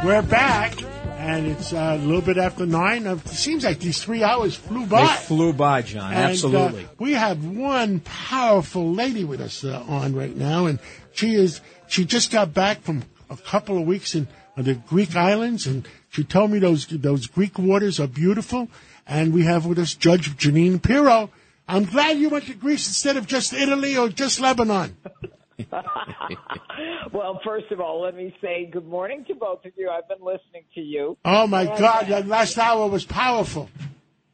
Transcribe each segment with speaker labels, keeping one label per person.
Speaker 1: We're back, and it's uh, a little bit after nine. It seems like these three hours flew by.
Speaker 2: They flew by, John.
Speaker 1: And, uh,
Speaker 2: Absolutely.
Speaker 1: we have one powerful lady with us uh, on right now, and she is. She just got back from a couple of weeks in uh, the Greek islands, and she told me those those Greek waters are beautiful. And we have with us Judge Jeanine Pirro. I'm glad you went to Greece instead of just Italy or just Lebanon.
Speaker 3: well, first of all, let me say good morning to both of you. I've been listening to you.
Speaker 1: Oh my
Speaker 3: And,
Speaker 1: God,
Speaker 3: uh,
Speaker 1: that last hour was powerful.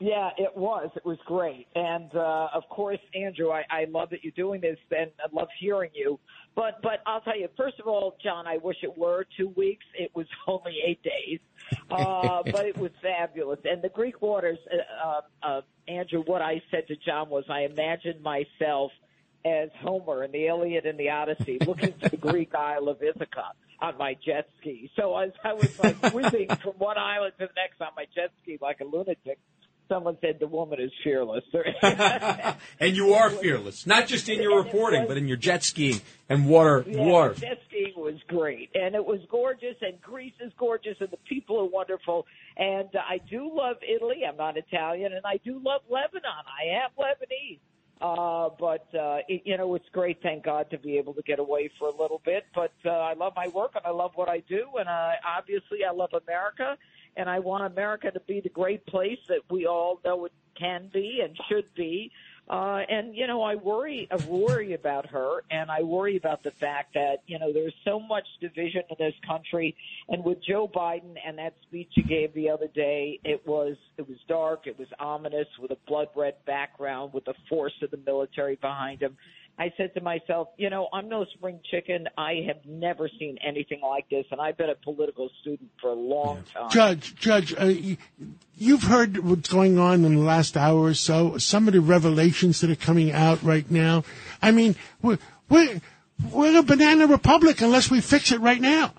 Speaker 3: Yeah, it was. It was great. And uh, of course, Andrew, I, I love that you're doing this, and I love hearing you. But but I'll tell you, first of all, John, I wish it were two weeks. It was only eight days, uh, but it was fabulous. And the Greek waters, uh, uh, uh, Andrew. What I said to John was, I imagined myself as Homer in the Iliad and the Odyssey, looking to the Greek Isle of Ithaca on my jet ski. So as I was like whizzing from one island to the next on my jet ski like a lunatic, someone said the woman is fearless.
Speaker 2: and you are fearless, not just in your reporting, but in your jet skiing and water.
Speaker 3: Yeah,
Speaker 2: water.
Speaker 3: jet skiing was great, and it was gorgeous, and Greece is gorgeous, and the people are wonderful. And I do love Italy. I'm not Italian, and I do love Lebanon. I am Lebanese. Uh, but uh, it, you know, it's great. Thank God to be able to get away for a little bit. But uh, I love my work and I love what I do, and I, obviously I love America, and I want America to be the great place that we all know it can be and should be. Uh, and you know, I worry, I worry about her, and I worry about the fact that you know there's so much division in this country. And with Joe Biden and that speech he gave the other day, it was it was dark, it was ominous, with a blood red background, with the force of the military behind him. I said to myself, you know, I'm no spring chicken. I have never seen anything like this, and I've been a political student for a long time.
Speaker 1: Judge, Judge, uh, you've heard what's going on in the last hour or so. Some of the revelations that are coming out right now. I mean, we're we're, we're a banana republic unless we fix it right now.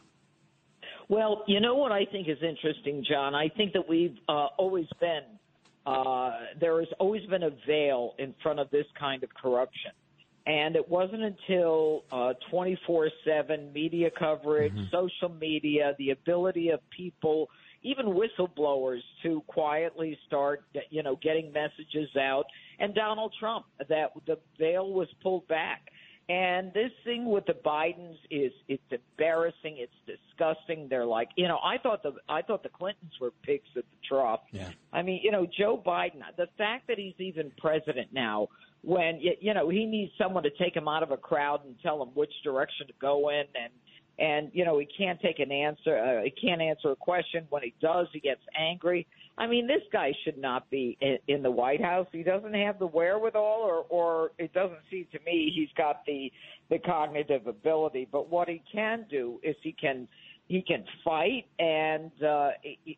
Speaker 3: Well, you know what I think is interesting, John? I think that we've uh, always been, uh, there has always been a veil in front of this kind of corruption. And it wasn't until uh, 24-7 media coverage, social media, the ability of people, even whistleblowers to quietly start, you know, getting messages out, and Donald Trump, that the veil was pulled back. And this thing with the Bidens is it's embarrassing, it's disgusting. They're like, you know, I thought the I thought the Clintons were pigs at the trough.
Speaker 2: Yeah.
Speaker 3: I mean, you know, Joe Biden, the fact that he's even president now, when you know he needs someone to take him out of a crowd and tell him which direction to go in, and and you know he can't take an answer, uh, he can't answer a question. When he does, he gets angry. I mean, this guy should not be in, in the White House. He doesn't have the wherewithal, or or it doesn't seem to me he's got the the cognitive ability. But what he can do is he can he can fight and uh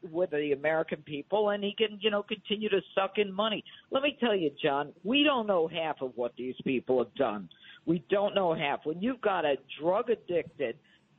Speaker 3: with the American people and he can you know continue to suck in money. Let me tell you John, we don't know half of what these people have done. We don't know half. When you've got a drug addicted,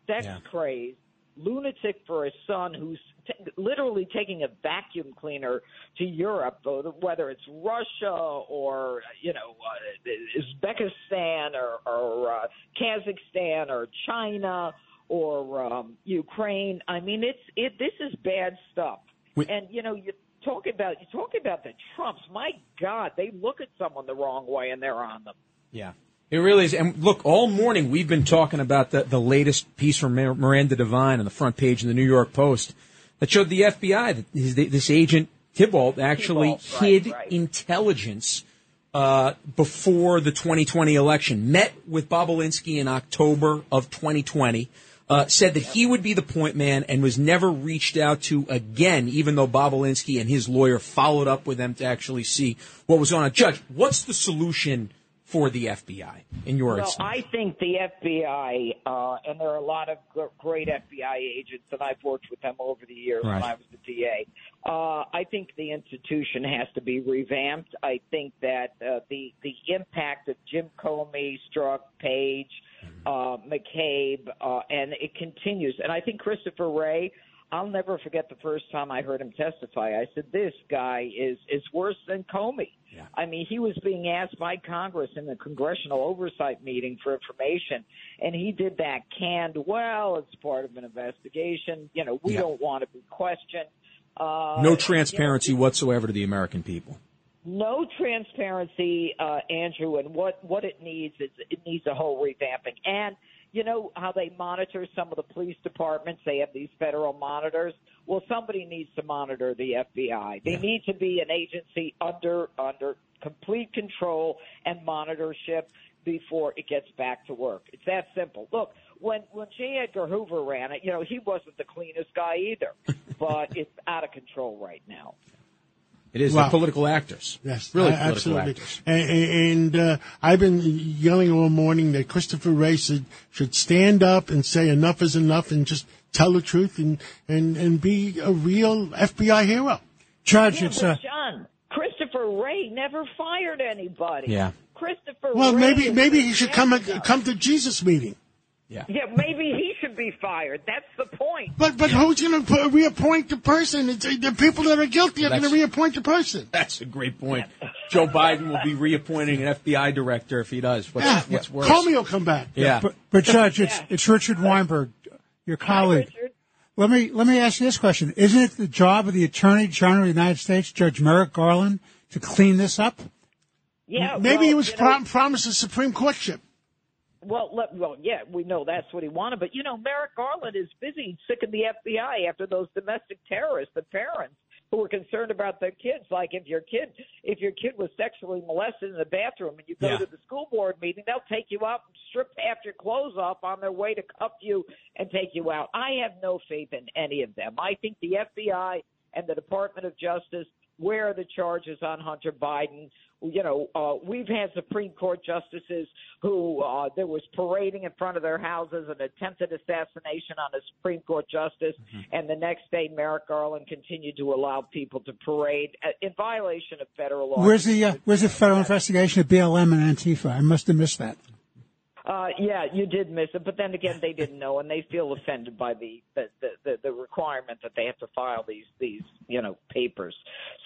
Speaker 3: sex
Speaker 2: Yeah.
Speaker 3: crazed lunatic for a son who's t- literally taking a vacuum cleaner to Europe, uh, whether it's Russia or you know uh, Uzbekistan or, or uh, Kazakhstan or China or um, Ukraine. I mean, it's it. This is bad stuff.
Speaker 2: We-
Speaker 3: and you know, you talk about you talk about the Trumps. My God, they look at someone the wrong way and they're on them.
Speaker 2: Yeah. It really is. And look, all morning we've been talking about the, the latest piece from Miranda Devine on the front page of the New York Post that showed the FBI that his, this agent Thibault actually
Speaker 3: Thibault, right,
Speaker 2: hid
Speaker 3: right.
Speaker 2: intelligence uh, before the 2020 election. Met with Bobulinski in October of 2020. Uh, said that he would be the point man and was never reached out to again, even though Bob Bobulinski and his lawyer followed up with them to actually see what was going on. Judge, what's the solution for the FBI in your
Speaker 3: Well? I think the FBI, uh, and there are a lot of great FBI agents, and I've worked with them over the years
Speaker 2: Right.
Speaker 3: when I was the DA. Uh, I think the institution has to be revamped. I think that uh, the the impact of Jim Comey, Strzok, Page, uh, McCabe, uh, and it continues. And I think Christopher Wray. I'll never forget the first time I heard him testify. I said, "This guy is is worse than Comey."
Speaker 2: Yeah.
Speaker 3: I mean, he was being asked by Congress in the congressional oversight meeting for information, and he did that canned. Well, it's part of an investigation. You know, we
Speaker 2: Yeah.
Speaker 3: don't want to be questioned. Uh,
Speaker 2: no
Speaker 3: you
Speaker 2: transparency
Speaker 3: know,
Speaker 2: whatsoever to the American people.
Speaker 3: No transparency, uh, Andrew, and what what it needs is it needs a whole revamping. And you know how they monitor some of the police departments? They have these federal monitors. Well, somebody needs to monitor the FBI. They
Speaker 2: Yeah.
Speaker 3: need to be an agency under under complete control and monitorship before it gets back to work. It's that simple. Look, when when J. Edgar Hoover ran it, you know he wasn't the cleanest guy either, but it's out of control right now.
Speaker 2: It is.
Speaker 1: Wow.
Speaker 2: They're political actors.
Speaker 1: Yes,
Speaker 2: Really political
Speaker 1: absolutely.
Speaker 2: actors.
Speaker 1: And, and uh, I've been yelling all morning that Christopher Wray should, should stand up and say enough is enough and just tell the truth and, and, and be a real FBI hero.
Speaker 4: Judge,
Speaker 3: Yeah,
Speaker 4: it's uh,
Speaker 3: John, Christopher Wray never fired anybody.
Speaker 2: Yeah.
Speaker 3: Christopher
Speaker 1: Well,
Speaker 3: Wray
Speaker 1: maybe maybe he should come
Speaker 3: answer.
Speaker 1: come to Jesus meeting.
Speaker 2: Yeah.
Speaker 3: Yeah, maybe he should be fired. That's the point.
Speaker 1: But but who's going to reappoint the person? It's, the people that are guilty are going to reappoint the person.
Speaker 2: That's a great point. Joe Biden will be reappointing an FBI director if he does. What's,
Speaker 1: Yeah,
Speaker 2: what's worse?
Speaker 1: Comey will come back.
Speaker 2: Yeah.
Speaker 4: but, but Judge, it's
Speaker 3: Yeah.
Speaker 4: it's Richard Weinberg, your colleague.
Speaker 3: Richard.
Speaker 4: Let me let me ask you this question: Isn't it the job of the Attorney General of the United States, Judge Merrick Garland, to clean this up?
Speaker 3: Yeah,
Speaker 1: Maybe
Speaker 3: well,
Speaker 1: he was prom- promised a Supreme Courtship.
Speaker 3: Well, let, well, yeah, we know that's what he wanted, but you know, Merrick Garland is busy sick of the FBI after those domestic terrorists, the parents who were concerned about their kids. Like if your kid, if your kid was sexually molested in the bathroom and you go
Speaker 2: Yeah.
Speaker 3: to the school board meeting, they'll take you out and strip half your clothes off on their way to cuff you and take you out. I have no faith in any of them. I think the FBI and the Department of Justice where are the charges on Hunter Biden? You know, uh, we've had Supreme Court justices who uh, there was parading in front of their houses, an attempted assassination on a Supreme Court justice, and the next day Merrick Garland continued to allow people to parade uh, in violation of federal law.
Speaker 4: Where's the uh, where's the federal investigation of BLM and Antifa? I must have missed that.
Speaker 3: Uh, yeah, you did miss it, but then again, they didn't know, and they feel offended by the the, the the requirement that they have to file these these you know papers.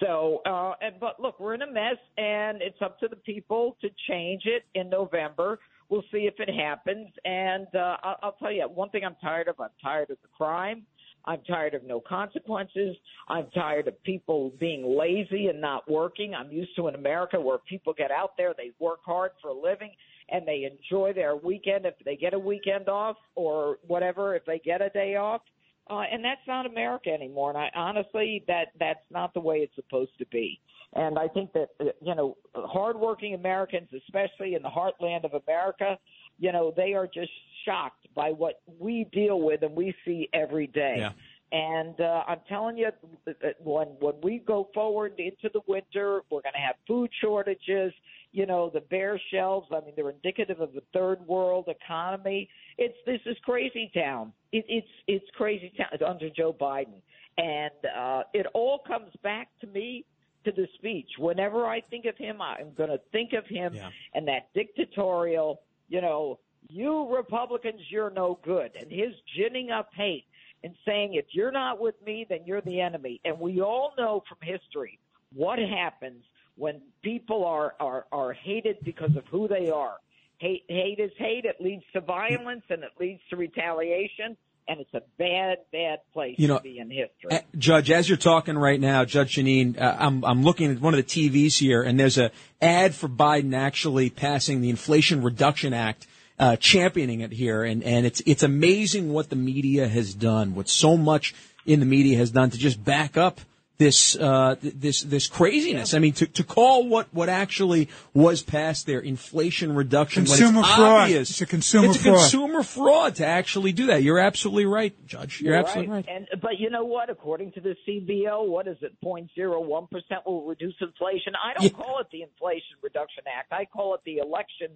Speaker 3: So, uh, and but look, we're in a mess, and it's up to the people to change it in November. We'll see if it happens, and uh, I'll, I'll tell you one thing: I'm tired of. I'm tired of the crime. I'm tired of no consequences. I'm tired of people being lazy and not working. I'm used to an America where people get out there, they work hard for a living, and they enjoy their weekend if they get a weekend off or whatever, if they get a day off. Uh, and that's not America anymore. And I honestly, that that's not the way it's supposed to be. And I think that uh, you know, hardworking Americans, especially in the heartland of America, you know, they are just shocked by what we deal with and we see every day.
Speaker 2: Yeah.
Speaker 3: And uh, I'm telling you, that when when we go forward into the winter, we're going to have food shortages. You know, the bare shelves. I mean, they're indicative of the third world economy. It's this is crazy town. It, it's it's crazy town It's under Joe Biden, and uh, it all comes back to me to the speech. Whenever I think of him, I'm going to think of him
Speaker 2: Yeah.
Speaker 3: and that dictatorial. You know, you Republicans, you're no good, and his ginning up hate and saying if you're not with me, then you're the enemy. And we all know from history what happens when people are are, are hated because of who they are. Hate hate is hate. It leads to violence and it leads to retaliation. And it's a bad, bad place
Speaker 2: You know,
Speaker 3: to be in history.
Speaker 2: Uh, Judge, as you're talking right now, Judge Jeanine, uh, I'm, I'm looking at one of the TVs here, and there's a ad for Biden actually passing the Inflation Reduction Act, uh, championing it here, and, and it's it's amazing what the media has done, what so much in the media has done to just back up this uh, this this craziness. I mean, to, to call what what actually was passed there inflation reduction
Speaker 4: Consumer
Speaker 2: it's
Speaker 4: fraud.
Speaker 2: obvious
Speaker 4: It's a consumer fraud.
Speaker 2: it's a
Speaker 4: fraud.
Speaker 2: consumer fraud to actually do that. You're absolutely right, Judge. You're,
Speaker 3: You're
Speaker 2: absolutely right.
Speaker 3: And but you know what? According to the CBO, what is it? 0.01 percent will reduce inflation. I don't
Speaker 2: Yeah.
Speaker 3: call it the Inflation Reduction Act. I call it the Election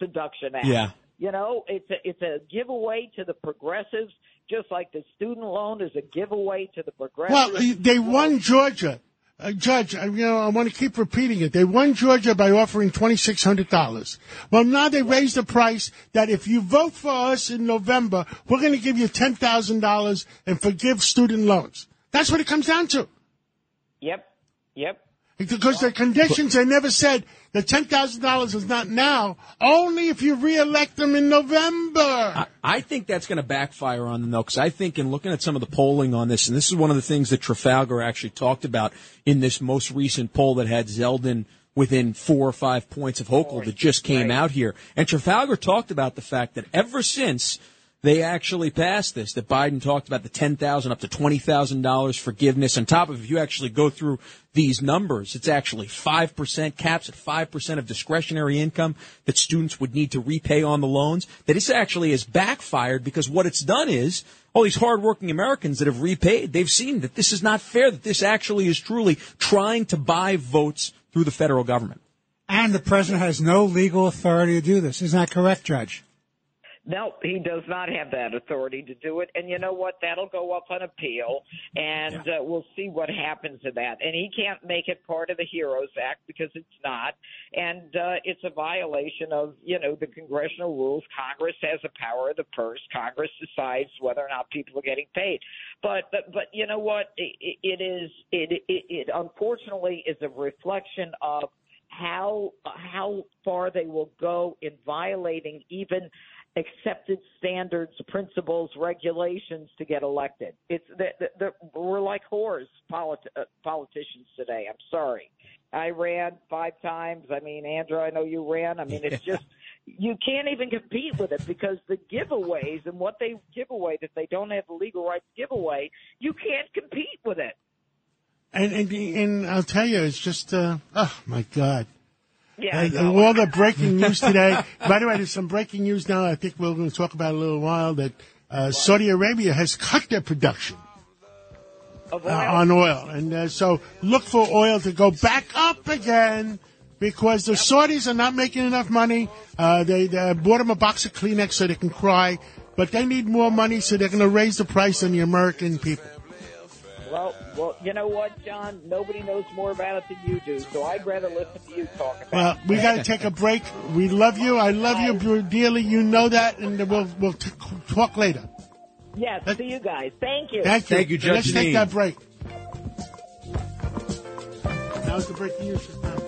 Speaker 3: Seduction Act.
Speaker 2: Yeah.
Speaker 3: You know, it's a it's a giveaway to the progressives, just like the student loan is a giveaway to the progressives.
Speaker 1: Well, they won Georgia. Uh, Judge, I, you know, I want to keep repeating it. They won Georgia by offering twenty six hundred dollars. Well, now they raised the price that if you vote for us in November, we're going to give you ten thousand dollars and forgive student loans. That's what it comes down to.
Speaker 3: Yep. Yep.
Speaker 1: Because the conditions, they never said the ten thousand dollars is not now. Only if you reelect them in November.
Speaker 2: I, I think that's going to backfire on them, though, because I think in looking at some of the polling on this, and this is one of the things that Trafalgar actually talked about in this most recent poll that had Zeldin within four or five points of Hochul that just came out here. And Trafalgar talked about the fact that ever since they actually passed this, that Biden talked about the ten thousand up to twenty thousand dollars forgiveness. On top of if you actually go through these numbers, it's actually five percent caps at five percent of discretionary income that students would need to repay on the loans. That this actually has backfired because what it's done is all these hardworking Americans that have repaid, they've seen that this is not fair. That this actually is truly trying to buy votes through the federal government.
Speaker 4: And the president has no legal authority to do this. Isn't that correct, Judge?
Speaker 3: No, he does not have that authority to do it. And you know what? That'll go up on appeal, and uh, we'll see what happens to that. And he can't make it part of the HEROES Act because it's not, and uh, it's a violation of you know the congressional rules. Congress has the power of the purse. Congress decides whether or not people are getting paid. But but, but you know what? It, it is it, it it unfortunately is a reflection of how how far they will go in violating even accepted standards, principles, regulations to get elected. It's the, the, the, we're like whores, politi- uh, politicians today. I'm sorry. I ran five times. I mean, Andrew, I know you ran. I mean, it's just you can't even compete with it because the giveaways and what they give away that they don't have the legal right to give away, you can't compete with it.
Speaker 1: And, and and I'll tell you, it's just uh, oh my god.
Speaker 3: Yeah, I
Speaker 1: And, and all the breaking news today. By the way, there's some breaking news now. I think we're going to talk about in a little while that uh, Saudi Arabia has cut their production
Speaker 3: Of
Speaker 1: uh, on oil, and uh, so look for oil to go back up again because the Saudis are not making enough money. Uh, they, they bought them a box of Kleenex so they can cry, but they need more money, so they're going to raise the price on the American people.
Speaker 3: Well, well, you know what, John? Nobody knows more about it than you do, so I'd rather listen to you talk about
Speaker 1: Well,
Speaker 3: it.
Speaker 1: Well, we got to take a break. We love you. I love you dearly. You know that, and we'll we'll t- talk later.
Speaker 3: Yes, see you guys. Thank you.
Speaker 1: Thank you.
Speaker 2: Thank you, Judge
Speaker 1: Let's take that break. Now's the breaking news.